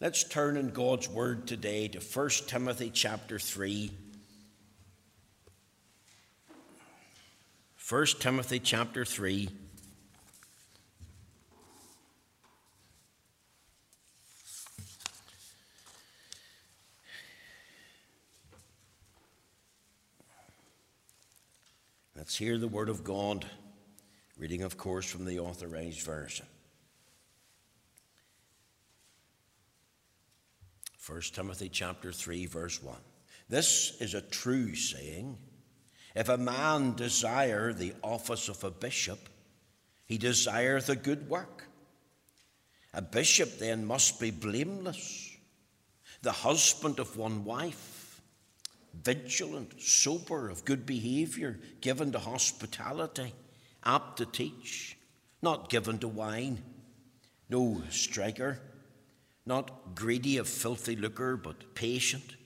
Let's turn in God's Word today to 1 Timothy chapter 3. 1 Timothy chapter 3. Let's hear the Word of God, reading, of course, from the Authorized Version. 1 Timothy chapter 3 verse 1. This is a true saying. If a man desire the office of a bishop, he desireth a good work. A bishop then must be blameless, the husband of one wife, vigilant, sober, of good behavior, given to hospitality, apt to teach, not given to wine, no striker not greedy of filthy lucre, but patient,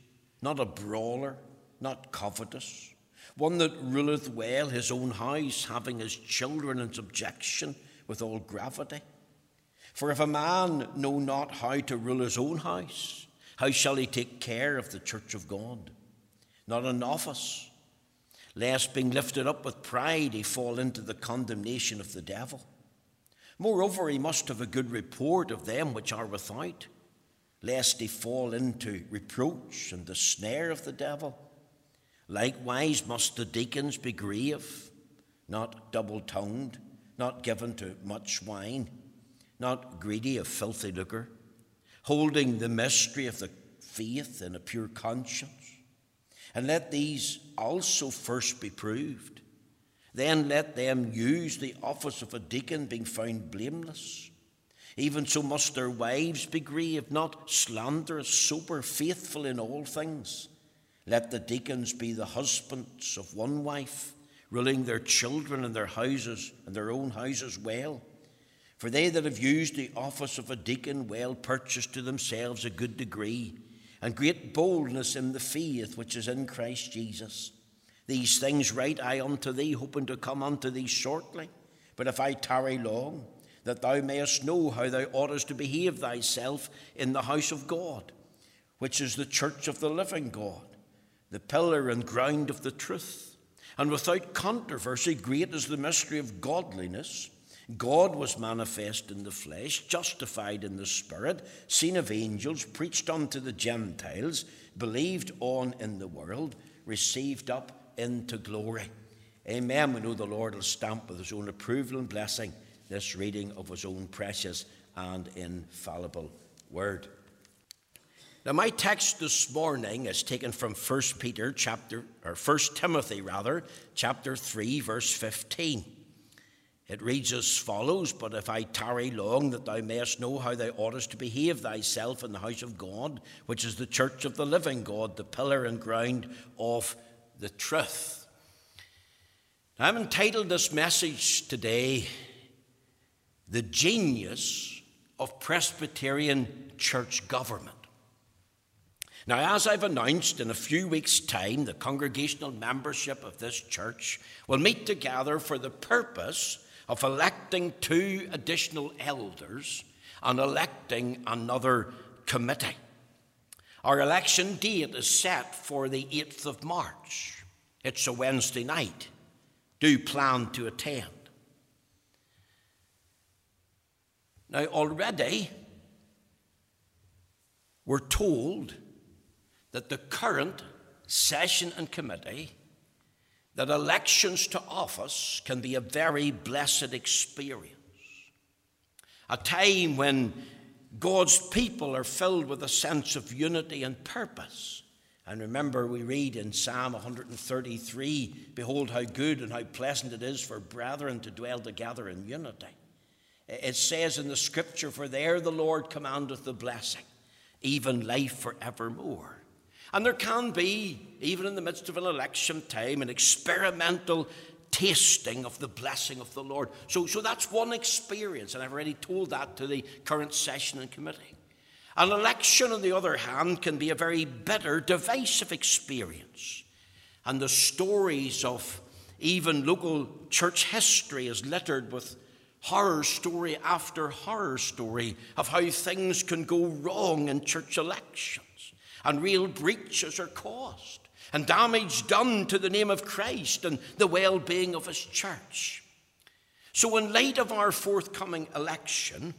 not a brawler, not covetous, one that ruleth well his own house, having his children in subjection with all gravity. For if a man know not how to rule his own house, how shall he take care of the church of God? Not an office, lest being lifted up with pride he fall into the condemnation of the devil. Moreover, he must have a good report of them which are without, lest he fall into reproach and the snare of the devil. Likewise, must the deacons be grave, not double tongued, not given to much wine, not greedy of filthy lucre, holding the mystery of the faith in a pure conscience. And let these also first be proved. Then let them use the office of a deacon, being found blameless. Even so must their wives be grieved, not slanderous, sober, faithful in all things. Let the deacons be the husbands of one wife, ruling their children and their houses and their own houses well. For they that have used the office of a deacon well purchase to themselves a good degree and great boldness in the faith which is in Christ Jesus. These things write I unto thee, hoping to come unto thee shortly. But if I tarry long, that thou mayest know how thou oughtest to behave thyself in the house of God, which is the church of the living God, the pillar and ground of the truth. And without controversy, great is the mystery of godliness. God was manifest in the flesh, justified in the Spirit, seen of angels, preached unto the Gentiles, believed on in the world, received up into glory. Amen. We know the Lord will stamp with his own approval and blessing this reading of his own precious and infallible word. Now, my text this morning is taken from 1 Peter chapter, or 1 Timothy rather, chapter 3, verse 15. It reads as follows But if I tarry long, that thou mayest know how thou oughtest to behave thyself in the house of God, which is the church of the living God, the pillar and ground of the truth. Now, I'm entitled this message today, the genius of Presbyterian church government. Now, as I've announced, in a few weeks' time, the congregational membership of this church will meet together for the purpose of electing two additional elders and electing another committee. Our election date is set for the 8th of March. It's a Wednesday night. Do plan to attend. Now, already we're told that the current session and committee, that elections to office can be a very blessed experience. A time when God's people are filled with a sense of unity and purpose. And remember, we read in Psalm 133 Behold, how good and how pleasant it is for brethren to dwell together in unity. It says in the scripture, For there the Lord commandeth the blessing, even life forevermore. And there can be, even in the midst of an election time, an experimental tasting of the blessing of the Lord. So, so that's one experience, and I've already told that to the current session and committee. An election, on the other hand, can be a very bitter, divisive experience. And the stories of even local church history is littered with horror story after horror story of how things can go wrong in church elections and real breaches are caused and damage done to the name of Christ and the well being of His church. So, in light of our forthcoming election,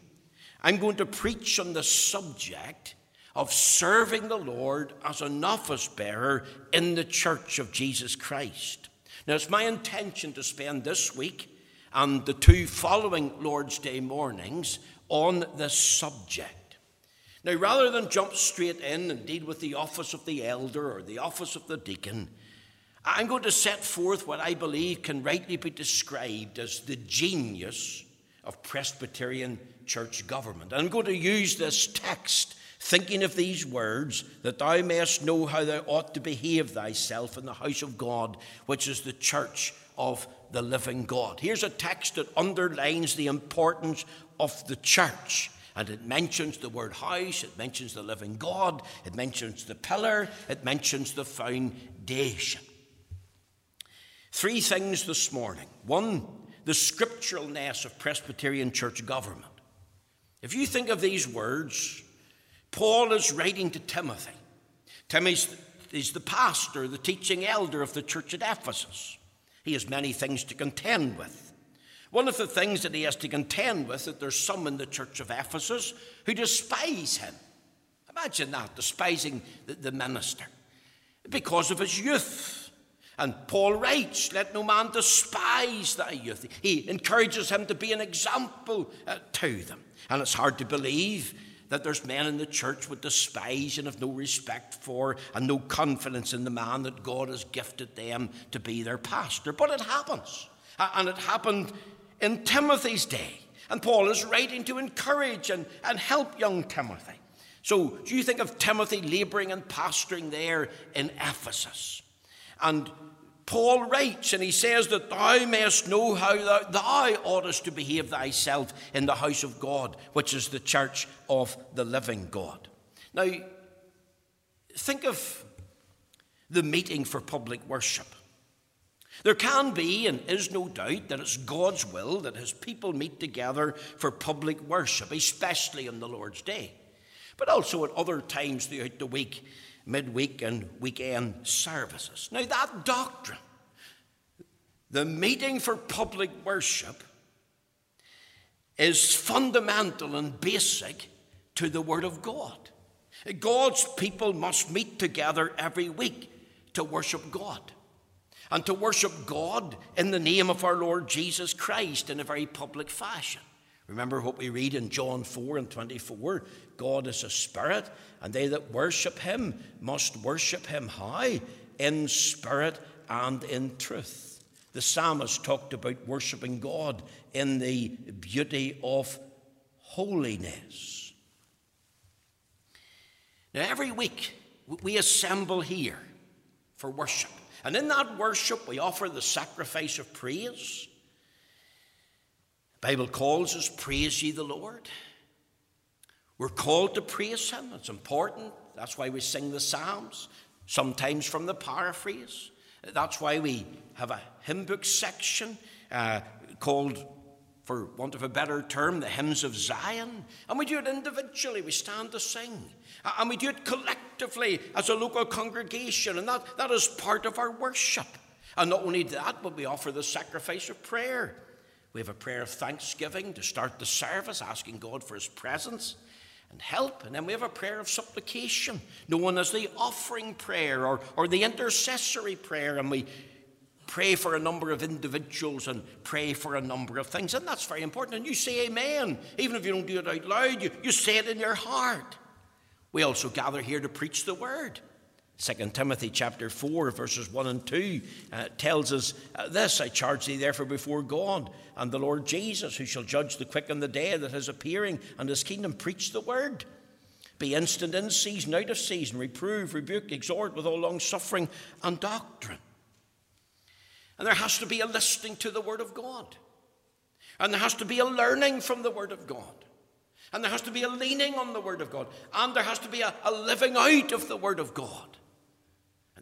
I'm going to preach on the subject of serving the Lord as an office bearer in the church of Jesus Christ. Now, it's my intention to spend this week and the two following Lord's Day mornings on this subject. Now, rather than jump straight in and deal with the office of the elder or the office of the deacon, I'm going to set forth what I believe can rightly be described as the genius of Presbyterian church government. I'm going to use this text thinking of these words, that thou mayest know how thou ought to behave thyself in the house of God, which is the church of the living God. Here's a text that underlines the importance of the church. And it mentions the word house, it mentions the living God, it mentions the pillar, it mentions the foundation. Three things this morning. One, the scripturalness of Presbyterian church government. If you think of these words, Paul is writing to Timothy. Timothy is the pastor, the teaching elder of the church at Ephesus. He has many things to contend with. One of the things that he has to contend with is that there's some in the church of Ephesus who despise him. Imagine that, despising the, minister because of his youth. And Paul writes, Let no man despise thy youth. He encourages him to be an example uh, to them. And it's hard to believe that there's men in the church would despise and have no respect for and no confidence in the man that God has gifted them to be their pastor. But it happens. And it happened in Timothy's day. And Paul is writing to encourage and, and help young Timothy. So, do you think of Timothy laboring and pastoring there in Ephesus? And Paul writes, and he says that thou mayest know how thou, thou oughtest to behave thyself in the house of God, which is the church of the living God. Now, think of the meeting for public worship. There can be and is no doubt that it's God's will that his people meet together for public worship, especially on the Lord's Day, but also at other times throughout the week midweek and weekend services. Now, that doctrine, the meeting for public worship, is fundamental and basic to the Word of God. God's people must meet together every week to worship God. And to worship God in the name of our Lord Jesus Christ in a very public fashion. Remember what we read in John 4 and 24 God is a spirit, and they that worship him must worship him how? In spirit and in truth. The psalmist talked about worshiping God in the beauty of holiness. Now, every week we assemble here for worship. And in that worship, we offer the sacrifice of praise. Bible calls us, Praise ye the Lord. We're called to praise Him. It's important. That's why we sing the Psalms, sometimes from the paraphrase. That's why we have a hymn book section uh, called, for want of a better term, the Hymns of Zion. And we do it individually. We stand to sing. And we do it collectively as a local congregation. And that, that is part of our worship. And not only that, but we offer the sacrifice of prayer. We have a prayer of thanksgiving to start the service, asking God for His presence and help. And then we have a prayer of supplication, known as the offering prayer or, or the intercessory prayer. And we pray for a number of individuals and pray for a number of things. And that's very important. And you say amen. Even if you don't do it out loud, you, you say it in your heart. We also gather here to preach the word. 2 Timothy chapter 4, verses 1 and 2 uh, tells us uh, this I charge thee therefore before God and the Lord Jesus, who shall judge the quick and the dead at his appearing and his kingdom. Preach the word. Be instant in season, out of season, reprove, rebuke, exhort with all long suffering and doctrine. And there has to be a listening to the word of God. And there has to be a learning from the word of God. And there has to be a leaning on the word of God. And there has to be a, a living out of the word of God.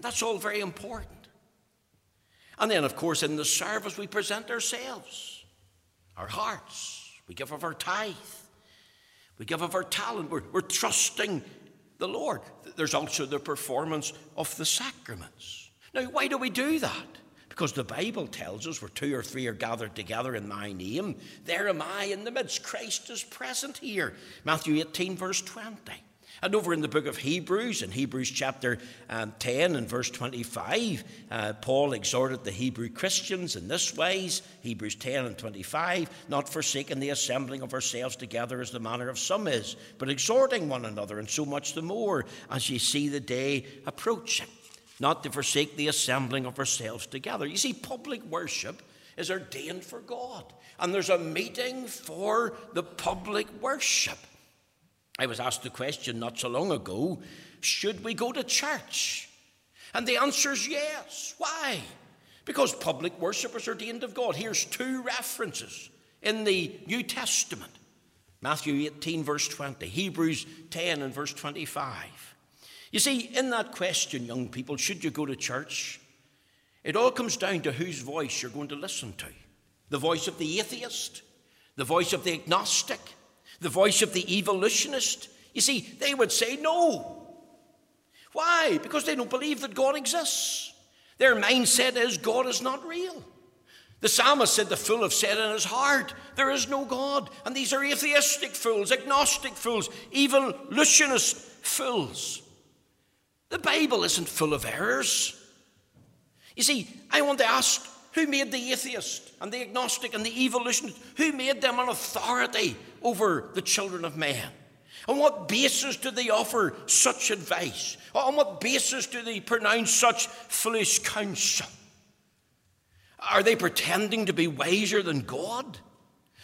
And that's all very important. And then, of course, in the service, we present ourselves. our hearts. We give of our tithe. We give of our talent. We're, we're trusting the Lord. There's also the performance of the sacraments. Now, why do we do that? Because the Bible tells us where two or three are gathered together in my name, there am I in the midst. Christ is present here. Matthew 18, verse 20. And over in the book of Hebrews, in Hebrews chapter um, 10 and verse 25, uh, Paul exhorted the Hebrew Christians in this wise Hebrews 10 and 25, not forsaking the assembling of ourselves together as the manner of some is, but exhorting one another, and so much the more as ye see the day approaching. Not to forsake the assembling of ourselves together. You see, public worship is ordained for God, and there's a meeting for the public worship. I was asked the question not so long ago should we go to church? And the answer is yes. Why? Because public worship is ordained of God. Here's two references in the New Testament Matthew 18, verse 20, Hebrews 10 and verse 25. You see, in that question, young people, should you go to church? It all comes down to whose voice you're going to listen to the voice of the atheist, the voice of the agnostic, the voice of the evolutionist. You see, they would say no. Why? Because they don't believe that God exists. Their mindset is God is not real. The psalmist said, The fool have said in his heart, There is no God. And these are atheistic fools, agnostic fools, evolutionist fools. The Bible isn't full of errors. You see, I want to ask who made the atheist and the agnostic and the evolutionist? Who made them an authority over the children of man? On what basis do they offer such advice? On what basis do they pronounce such foolish counsel? Are they pretending to be wiser than God?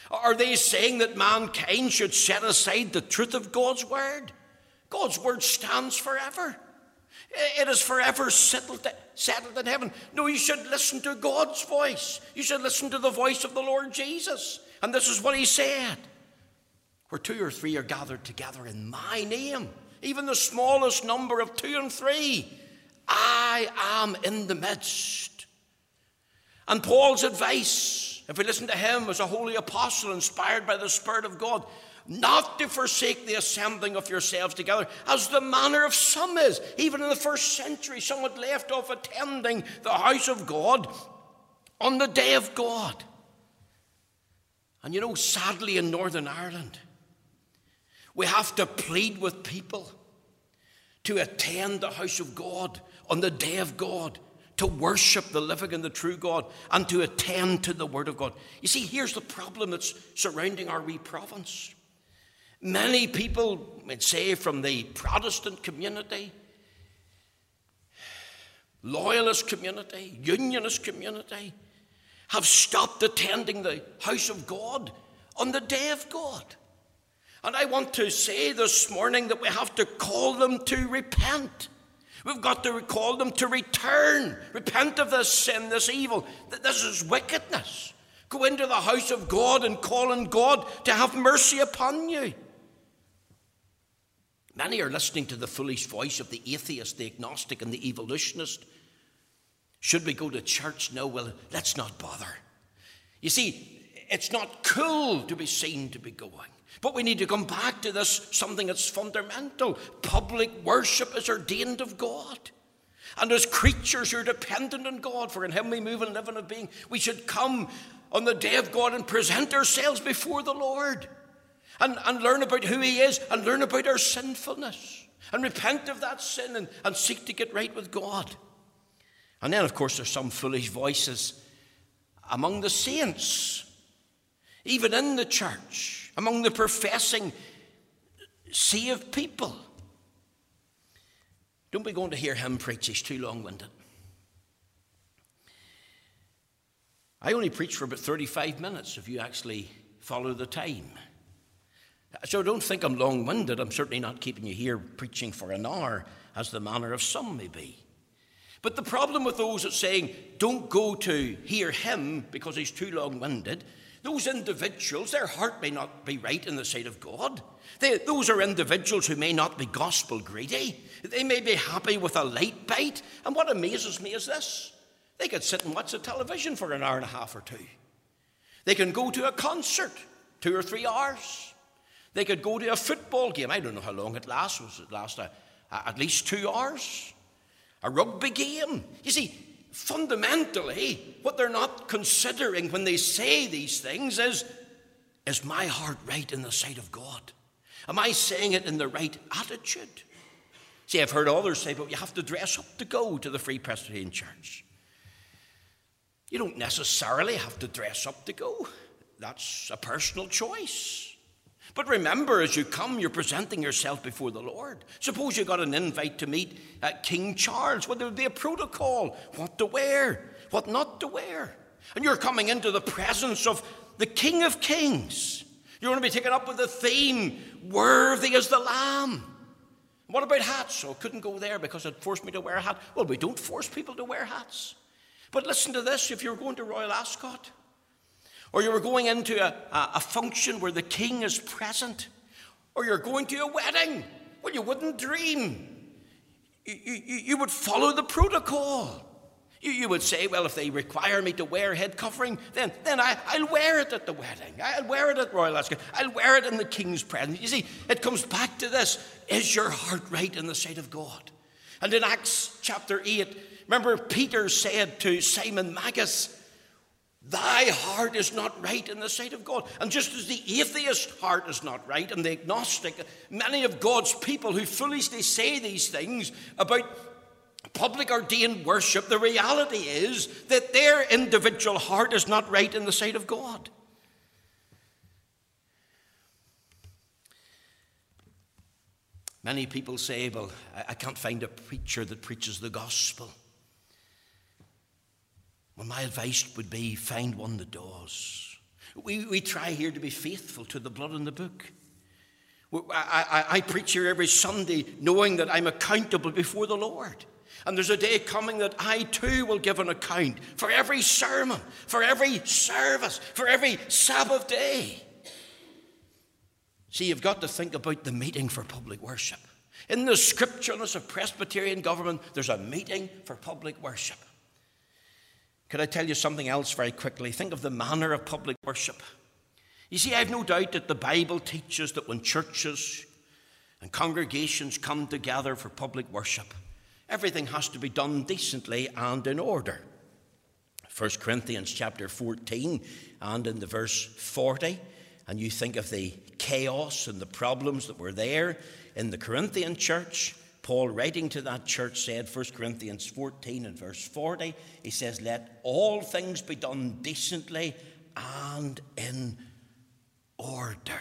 Are they saying that mankind should set aside the truth of God's word? God's word stands forever. It is forever settled, settled in heaven. No, you should listen to God's voice. You should listen to the voice of the Lord Jesus. And this is what he said Where two or three are gathered together in my name, even the smallest number of two and three, I am in the midst. And Paul's advice, if we listen to him as a holy apostle inspired by the Spirit of God, not to forsake the assembling of yourselves together, as the manner of some is. Even in the first century, some had left off attending the house of God on the day of God. And you know, sadly, in Northern Ireland, we have to plead with people to attend the house of God on the day of God, to worship the living and the true God, and to attend to the Word of God. You see, here's the problem that's surrounding our wee province. Many people, I'd say, from the Protestant community, loyalist community, unionist community, have stopped attending the house of God on the day of God. And I want to say this morning that we have to call them to repent. We've got to call them to return. Repent of this sin, this evil. That this is wickedness. Go into the house of God and call on God to have mercy upon you. Many are listening to the foolish voice of the atheist, the agnostic, and the evolutionist. Should we go to church? No, well, let's not bother. You see, it's not cool to be seen to be going. But we need to come back to this something that's fundamental. Public worship is ordained of God. And as creatures who are dependent on God, for in Him we move and live and have being, we should come on the day of God and present ourselves before the Lord and, and learn about who He is and learn about our sinfulness and repent of that sin and, and seek to get right with God. And then, of course, there's some foolish voices among the saints, even in the church, among the professing saved people. Don't be going to hear him preach, he's too long winded. I only preach for about 35 minutes if you actually follow the time. So don't think I'm long winded. I'm certainly not keeping you here preaching for an hour, as the manner of some may be. But the problem with those that saying, don't go to hear him because he's too long winded, those individuals, their heart may not be right in the sight of God. They, those are individuals who may not be gospel greedy. They may be happy with a light bite. And what amazes me is this they could sit and watch the television for an hour and a half or two. They can go to a concert, two or three hours. They could go to a football game. I don't know how long it lasts. Was it last uh, at least two hours? A rugby game. You see, fundamentally, what they're not considering when they say these things is is my heart right in the sight of God? Am I saying it in the right attitude? See, I've heard others say, but you have to dress up to go to the Free Presbyterian Church. You don't necessarily have to dress up to go, that's a personal choice. But remember, as you come, you're presenting yourself before the Lord. Suppose you got an invite to meet uh, King Charles. Well, there would be a protocol what to wear, what not to wear. And you're coming into the presence of the King of Kings. You're going to be taken up with the theme, worthy as the Lamb. What about hats? Oh, couldn't go there because it forced me to wear a hat. Well, we don't force people to wear hats. But listen to this if you're going to Royal Ascot, or you were going into a, a, function where the king is present, or you're going to a wedding, well, you wouldn't dream. You, you, you would follow the protocol. You, you would say, well, if they require me to wear head covering, then, then I, I'll wear it at the wedding. I'll wear it at Royal Ascot. I'll wear it in the king's presence. You see, it comes back to this is your heart right in the sight of God? And in Acts chapter 8, remember Peter said to Simon Magus, Thy heart is not right in the sight of God. And just as the atheist heart is not right, and the agnostic, many of God's people who foolishly say these things about public ordained worship, the reality is that their individual heart is not right in the sight of God. Many people say, Well, I can't find a preacher that preaches the gospel. Well, my advice would be find one that does. We, we try here to be faithful to the blood in the book. I, I, I preach here every Sunday knowing that I'm accountable before the Lord. And there's a day coming that I too will give an account for every sermon, for every service, for every Sabbath day. See, you've got to think about the meeting for public worship. In the scripturalness of Presbyterian government, there's a meeting for public worship. Could I tell you something else very quickly? Think of the manner of public worship. You see, I have no doubt that the Bible teaches that when churches and congregations come together for public worship, everything has to be done decently and in order. 1 Corinthians chapter 14 and in the verse 40, and you think of the chaos and the problems that were there in the Corinthian church. Paul, writing to that church, said, 1 Corinthians 14 and verse 40, he says, Let all things be done decently and in order.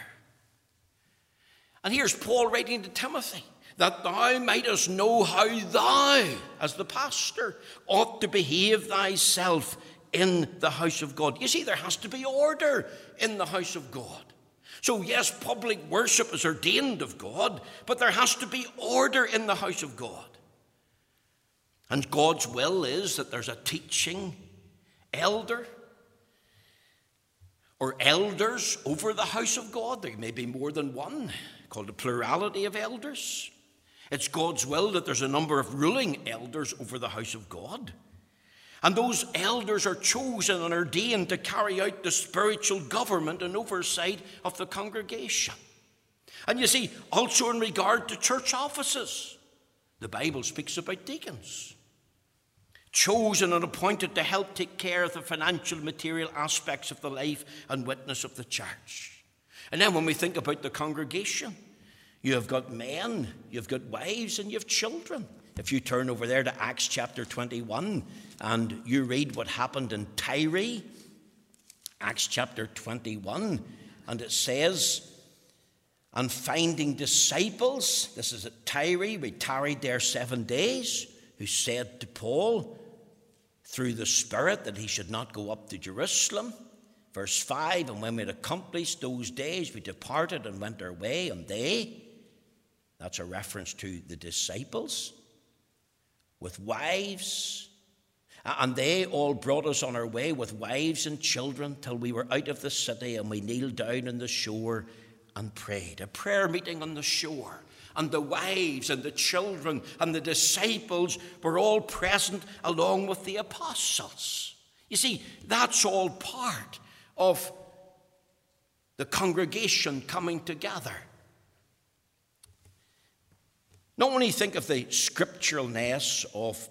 And here's Paul writing to Timothy that thou mightest know how thou, as the pastor, ought to behave thyself in the house of God. You see, there has to be order in the house of God. So, yes, public worship is ordained of God, but there has to be order in the house of God. And God's will is that there's a teaching elder or elders over the house of God. There may be more than one, called a plurality of elders. It's God's will that there's a number of ruling elders over the house of God. And those elders are chosen and ordained to carry out the spiritual government and oversight of the congregation. And you see, also in regard to church offices, the Bible speaks about deacons. Chosen and appointed to help take care of the financial, material aspects of the life and witness of the church. And then when we think about the congregation, you have got men, you've got wives, and you have children. If you turn over there to Acts chapter 21 and you read what happened in Tyre, Acts chapter 21, and it says, and finding disciples, this is at Tyre, we tarried there seven days, who said to Paul through the Spirit that he should not go up to Jerusalem. Verse 5 And when we had accomplished those days, we departed and went our way, and they, that's a reference to the disciples, with wives. And they all brought us on our way with wives and children till we were out of the city and we kneeled down on the shore and prayed. A prayer meeting on the shore. And the wives and the children and the disciples were all present along with the apostles. You see, that's all part of the congregation coming together. Not only think of the scripturalness of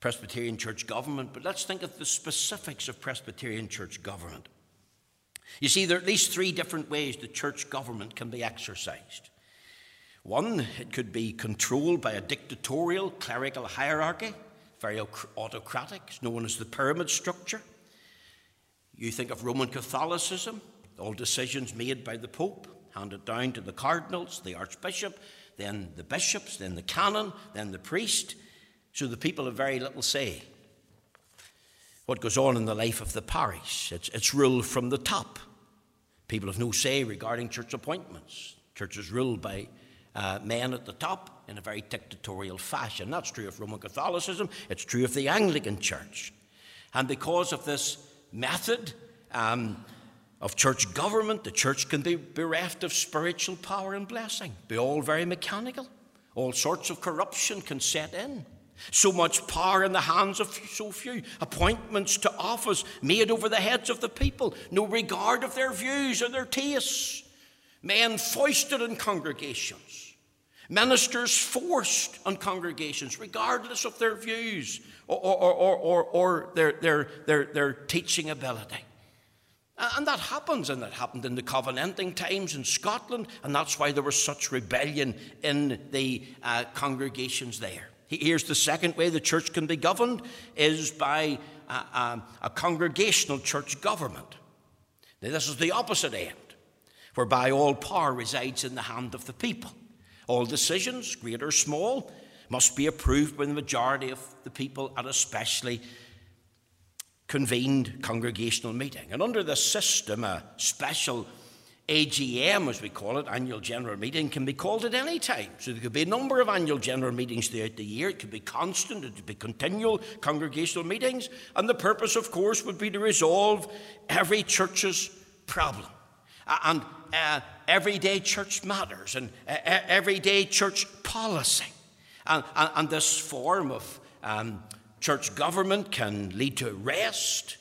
Presbyterian church government, but let's think of the specifics of Presbyterian church government. You see, there are at least three different ways the church government can be exercised. One, it could be controlled by a dictatorial clerical hierarchy, very autocratic, known as the pyramid structure. You think of Roman Catholicism, all decisions made by the Pope, handed down to the cardinals, the archbishop, then the bishops, then the canon, then the priest. So the people have very little say. What goes on in the life of the parish? It's, it's ruled from the top. People have no say regarding church appointments. Church is ruled by uh, men at the top in a very dictatorial fashion. That's true of Roman Catholicism, it's true of the Anglican Church. And because of this method um, of church government, the church can be bereft of spiritual power and blessing, be all very mechanical. All sorts of corruption can set in. So much power in the hands of so few. Appointments to office made over the heads of the people. No regard of their views or their tastes. Men foisted in congregations. Ministers forced on congregations, regardless of their views or, or, or, or, or their, their, their, their teaching ability. And that happens, and that happened in the Covenanting times in Scotland, and that's why there was such rebellion in the uh, congregations there. Here's the second way the church can be governed is by a, a, a congregational church government. Now, this is the opposite end, whereby all power resides in the hand of the people. All decisions, great or small, must be approved by the majority of the people and a specially convened congregational meeting. And under this system, a special AGM, as we call it, annual general meeting, can be called at any time. So there could be a number of annual general meetings throughout the year. It could be constant, it could be continual congregational meetings. And the purpose, of course, would be to resolve every church's problem. And uh, everyday church matters and uh, everyday church policy. And, and, and this form of um, church government can lead to rest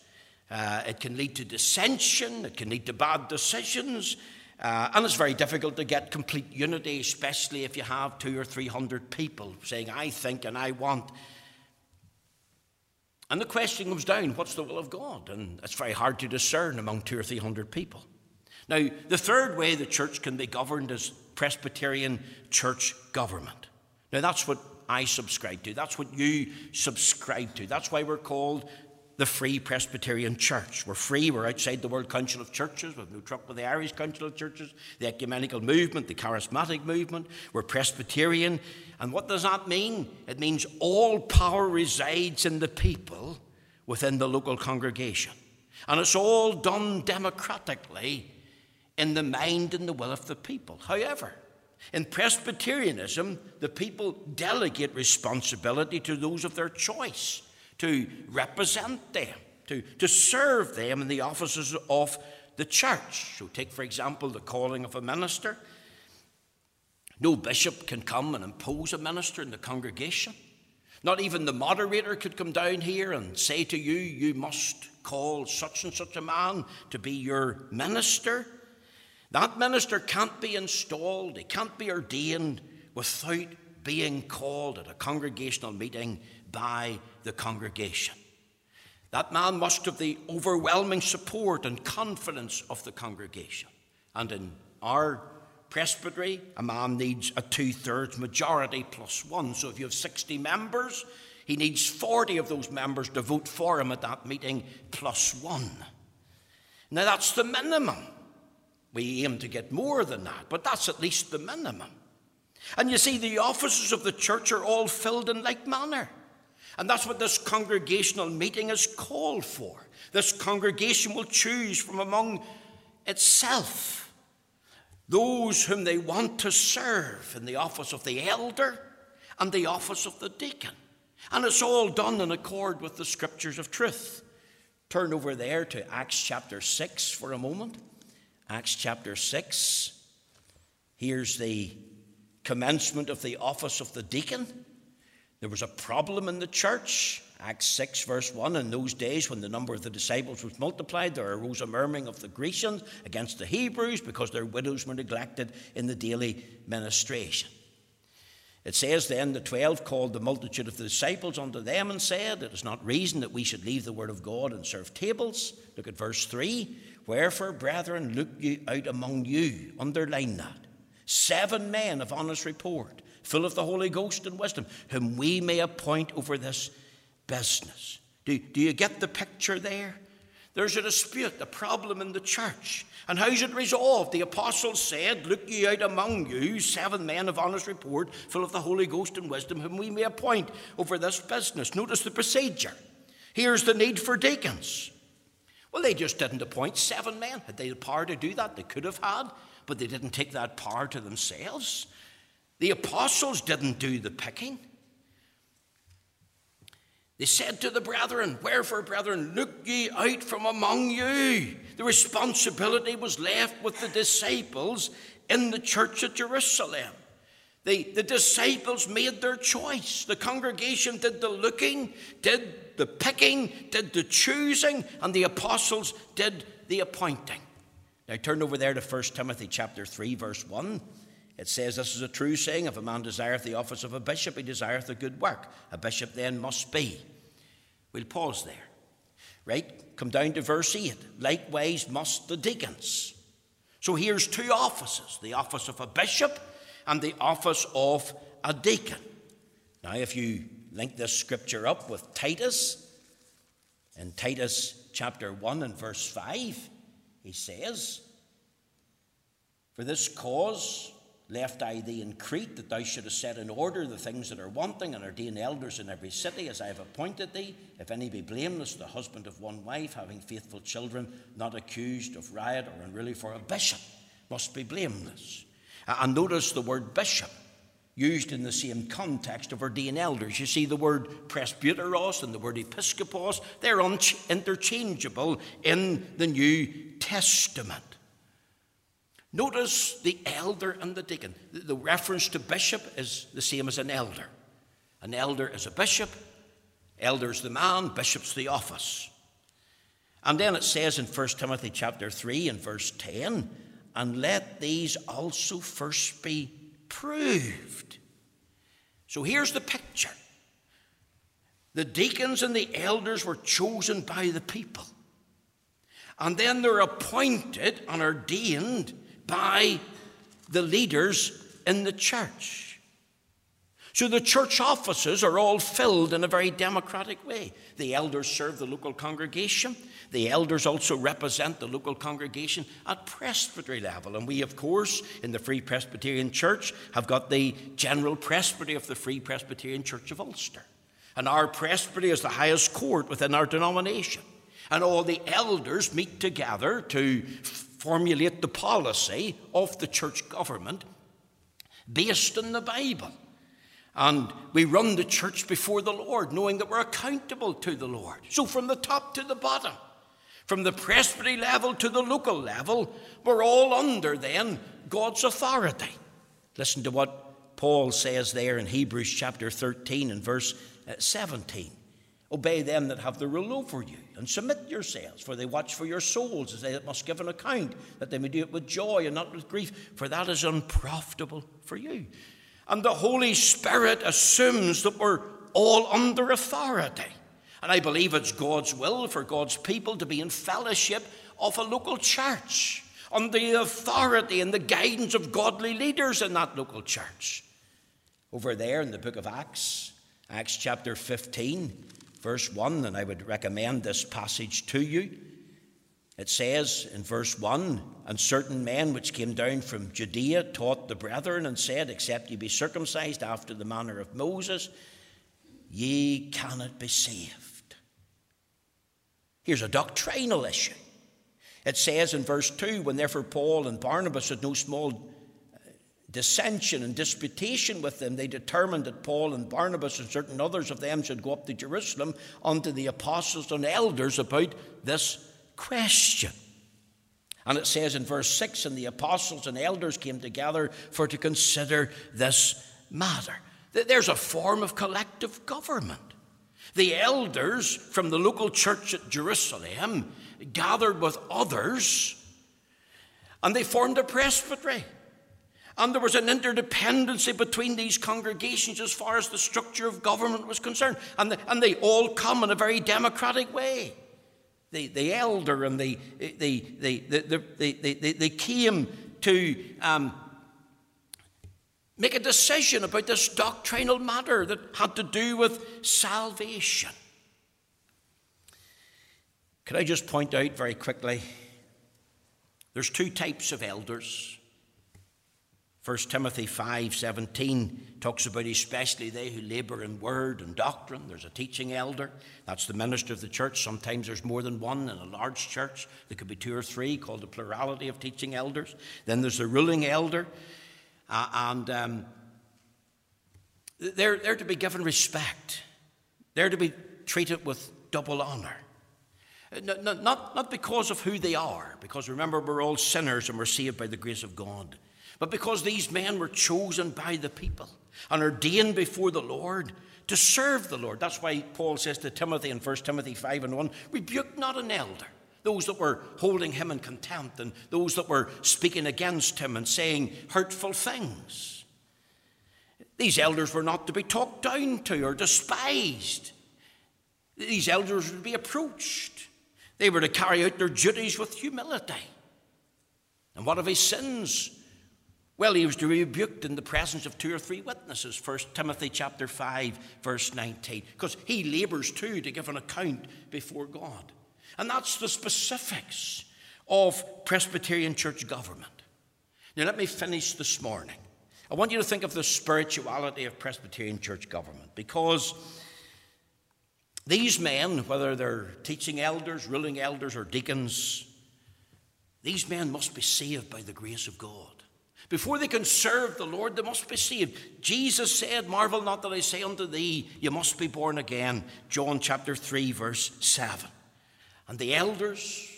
uh, it can lead to dissension, it can lead to bad decisions, uh, and it's very difficult to get complete unity, especially if you have two or three hundred people saying, I think and I want. And the question comes down what's the will of God? And it's very hard to discern among two or three hundred people. Now, the third way the church can be governed is Presbyterian church government. Now, that's what I subscribe to. That's what you subscribe to. That's why we're called the Free Presbyterian Church. We're free, we're outside the World Council of Churches, we've no truck with the Irish Council of Churches, the ecumenical movement, the charismatic movement. We're Presbyterian. And what does that mean? It means all power resides in the people within the local congregation. And it's all done democratically in the mind and the will of the people. However, in Presbyterianism, the people delegate responsibility to those of their choice to represent them, to, to serve them in the offices of the church. So, take, for example, the calling of a minister. No bishop can come and impose a minister in the congregation. Not even the moderator could come down here and say to you, You must call such and such a man to be your minister. That minister can't be installed, he can't be ordained without being called at a congregational meeting by the congregation. That man must have the overwhelming support and confidence of the congregation. And in our presbytery, a man needs a two thirds majority plus one. So if you have 60 members, he needs 40 of those members to vote for him at that meeting plus one. Now that's the minimum. We aim to get more than that, but that's at least the minimum. And you see, the offices of the church are all filled in like manner. And that's what this congregational meeting is called for. This congregation will choose from among itself those whom they want to serve in the office of the elder and the office of the deacon. And it's all done in accord with the scriptures of truth. Turn over there to Acts chapter 6 for a moment. Acts chapter 6. Here's the commencement of the office of the deacon. There was a problem in the church. Acts 6, verse 1 In those days, when the number of the disciples was multiplied, there arose a murmuring of the Grecians against the Hebrews because their widows were neglected in the daily ministration. It says then the twelve called the multitude of the disciples unto them and said, It is not reason that we should leave the word of God and serve tables. Look at verse 3. Wherefore, brethren, look you out among you, underline that, seven men of honest report, full of the Holy Ghost and wisdom, whom we may appoint over this business. Do, do you get the picture there? There's a dispute, a problem in the church. And how's it resolved? The apostles said, Look ye out among you seven men of honest report, full of the Holy Ghost and wisdom, whom we may appoint over this business. Notice the procedure. Here's the need for deacons. Well, they just didn't appoint seven men. Had they the power to do that? They could have had, but they didn't take that power to themselves. The apostles didn't do the picking. They said to the brethren, Wherefore, brethren, look ye out from among you. The responsibility was left with the disciples in the church at Jerusalem. The, the disciples made their choice. The congregation did the looking, did the picking, did the choosing, and the apostles did the appointing. Now turn over there to 1 Timothy chapter 3, verse 1. It says, This is a true saying if a man desireth the office of a bishop, he desireth a good work. A bishop then must be. We'll pause there. Right? Come down to verse 8. Likewise must the deacons. So here's two offices the office of a bishop and the office of a deacon. Now, if you link this scripture up with Titus, in Titus chapter 1 and verse 5, he says, For this cause left I thee in Crete, that thou shouldest set in order the things that are wanting, and ordain elders in every city, as I have appointed thee. If any be blameless, the husband of one wife, having faithful children, not accused of riot or unruly, for a bishop must be blameless and notice the word bishop used in the same context of ordained elders. You see, the word presbyteros and the word episkopos, they're interchangeable in the New Testament. Notice the elder and the deacon. The reference to bishop is the same as an elder. An elder is a bishop, elder's the man, bishop's the office. And then it says in 1 Timothy chapter 3 and verse 10 and let these also first be proved. So here's the picture the deacons and the elders were chosen by the people, and then they're appointed and ordained by the leaders in the church. So the church offices are all filled in a very democratic way. The elders serve the local congregation. The elders also represent the local congregation at presbytery level. And we, of course, in the Free Presbyterian Church, have got the General Presbytery of the Free Presbyterian Church of Ulster. And our presbytery is the highest court within our denomination. And all the elders meet together to formulate the policy of the church government based on the Bible. And we run the church before the Lord, knowing that we're accountable to the Lord. So, from the top to the bottom, from the presbytery level to the local level, we're all under then God's authority. Listen to what Paul says there in Hebrews chapter 13 and verse uh, 17. Obey them that have the rule over you, and submit yourselves, for they watch for your souls, as they that must give an account, that they may do it with joy and not with grief, for that is unprofitable for you. And the Holy Spirit assumes that we're all under authority. And I believe it's God's will for God's people to be in fellowship of a local church under the authority and the guidance of godly leaders in that local church. Over there in the book of Acts, Acts chapter 15, verse 1, and I would recommend this passage to you. It says in verse 1 And certain men which came down from Judea taught the brethren and said, Except ye be circumcised after the manner of Moses, ye cannot be saved. Here's a doctrinal issue. It says in verse 2 when therefore Paul and Barnabas had no small uh, dissension and disputation with them, they determined that Paul and Barnabas and certain others of them should go up to Jerusalem unto the apostles and elders about this question. And it says in verse 6 and the apostles and elders came together for to consider this matter. There's a form of collective government. The elders from the local church at Jerusalem gathered with others and they formed a presbytery. And there was an interdependency between these congregations as far as the structure of government was concerned. And, the, and they all come in a very democratic way. The, the elder and the, the, the, the, the, the, they came to um, make a decision about this doctrinal matter that had to do with salvation. Could I just point out very quickly? There's two types of elders. 1 Timothy 5:17 talks about especially they who labor in word and doctrine. There's a teaching elder, that's the minister of the church. Sometimes there's more than one in a large church. There could be two or three, called the plurality of teaching elders. Then there's the ruling elder, uh, and um, they're, they're to be given respect. They're to be treated with double honor. Not, not, not because of who they are, because remember, we're all sinners and we're saved by the grace of God but because these men were chosen by the people and ordained before the Lord to serve the Lord. That's why Paul says to Timothy in 1 Timothy 5 and 1 rebuke not an elder. Those that were holding him in contempt and those that were speaking against him and saying hurtful things. These elders were not to be talked down to or despised. These elders to be approached. They were to carry out their duties with humility. And what of his sins? Well, he was rebuked in the presence of two or three witnesses, 1 Timothy chapter 5, verse 19, because he labors too to give an account before God. And that's the specifics of Presbyterian church government. Now, let me finish this morning. I want you to think of the spirituality of Presbyterian church government because these men, whether they're teaching elders, ruling elders, or deacons, these men must be saved by the grace of God. Before they can serve the Lord, they must be saved. Jesus said, Marvel not that I say unto thee, you must be born again. John chapter 3, verse 7. And the elders,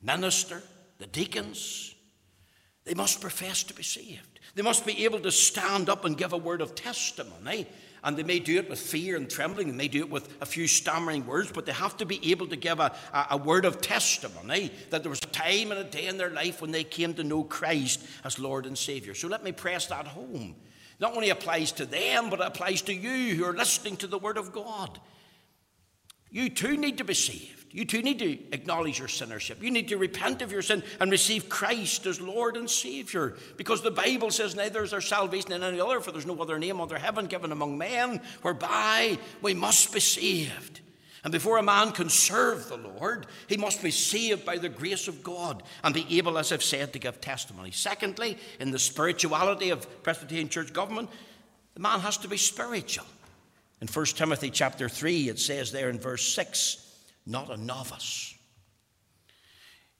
minister, the deacons, they must profess to be saved. They must be able to stand up and give a word of testimony and they may do it with fear and trembling, they may do it with a few stammering words, but they have to be able to give a, a, a word of testimony that there was a time and a day in their life when they came to know Christ as Lord and Savior. So let me press that home. Not only applies to them, but it applies to you who are listening to the Word of God. You too need to be saved. You too need to acknowledge your sinnership. You need to repent of your sin and receive Christ as Lord and Savior. Because the Bible says, Neither is there salvation in any other, for there's no other name under heaven given among men whereby we must be saved. And before a man can serve the Lord, he must be saved by the grace of God and be able, as I've said, to give testimony. Secondly, in the spirituality of Presbyterian church government, the man has to be spiritual. In 1 Timothy chapter 3, it says there in verse 6, not a novice.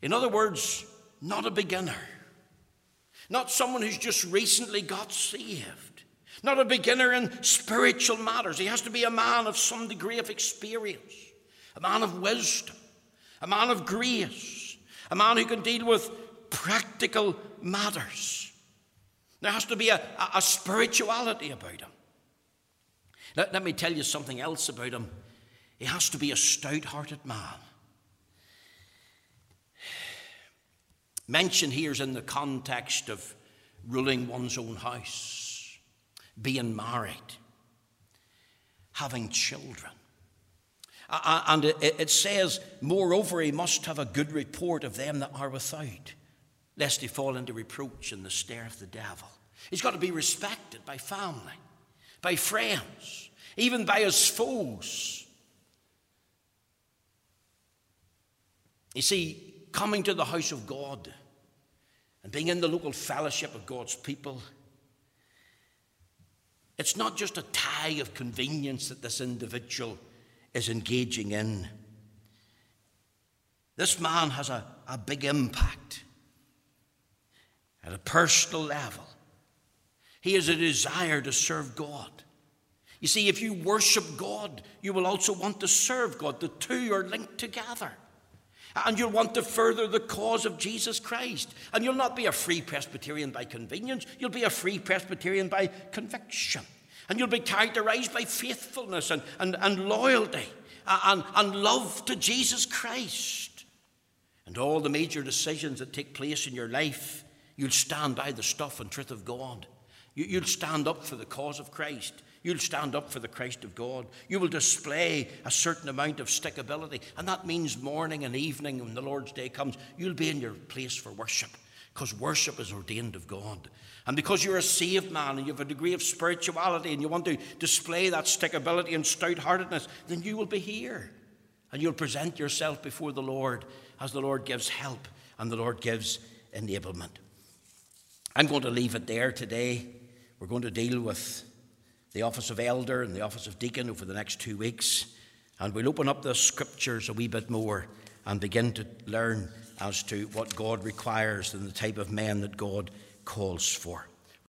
In other words, not a beginner. Not someone who's just recently got saved. Not a beginner in spiritual matters. He has to be a man of some degree of experience, a man of wisdom, a man of grace, a man who can deal with practical matters. There has to be a, a, a spirituality about him. Let, let me tell you something else about him he has to be a stout hearted man. Mention here is in the context of ruling one's own house, being married, having children. And it says, moreover, he must have a good report of them that are without, lest he fall into reproach in the snare of the devil. He's got to be respected by family, by friends, even by his foes. You see, coming to the house of God and being in the local fellowship of God's people, it's not just a tie of convenience that this individual is engaging in. This man has a, a big impact at a personal level. He has a desire to serve God. You see, if you worship God, you will also want to serve God. The two are linked together. And you'll want to further the cause of Jesus Christ. And you'll not be a free Presbyterian by convenience, you'll be a free Presbyterian by conviction. And you'll be characterized by faithfulness and, and, and loyalty uh, and, and love to Jesus Christ. And all the major decisions that take place in your life, you'll stand by the stuff and truth of God. You, you'll stand up for the cause of Christ. You'll stand up for the Christ of God. You will display a certain amount of stickability. And that means morning and evening when the Lord's day comes, you'll be in your place for worship because worship is ordained of God. And because you're a saved man and you have a degree of spirituality and you want to display that stickability and stout heartedness, then you will be here. And you'll present yourself before the Lord as the Lord gives help and the Lord gives enablement. I'm going to leave it there today. We're going to deal with the office of elder and the office of deacon over the next two weeks. And we'll open up the scriptures a wee bit more and begin to learn as to what God requires and the type of men that God calls for.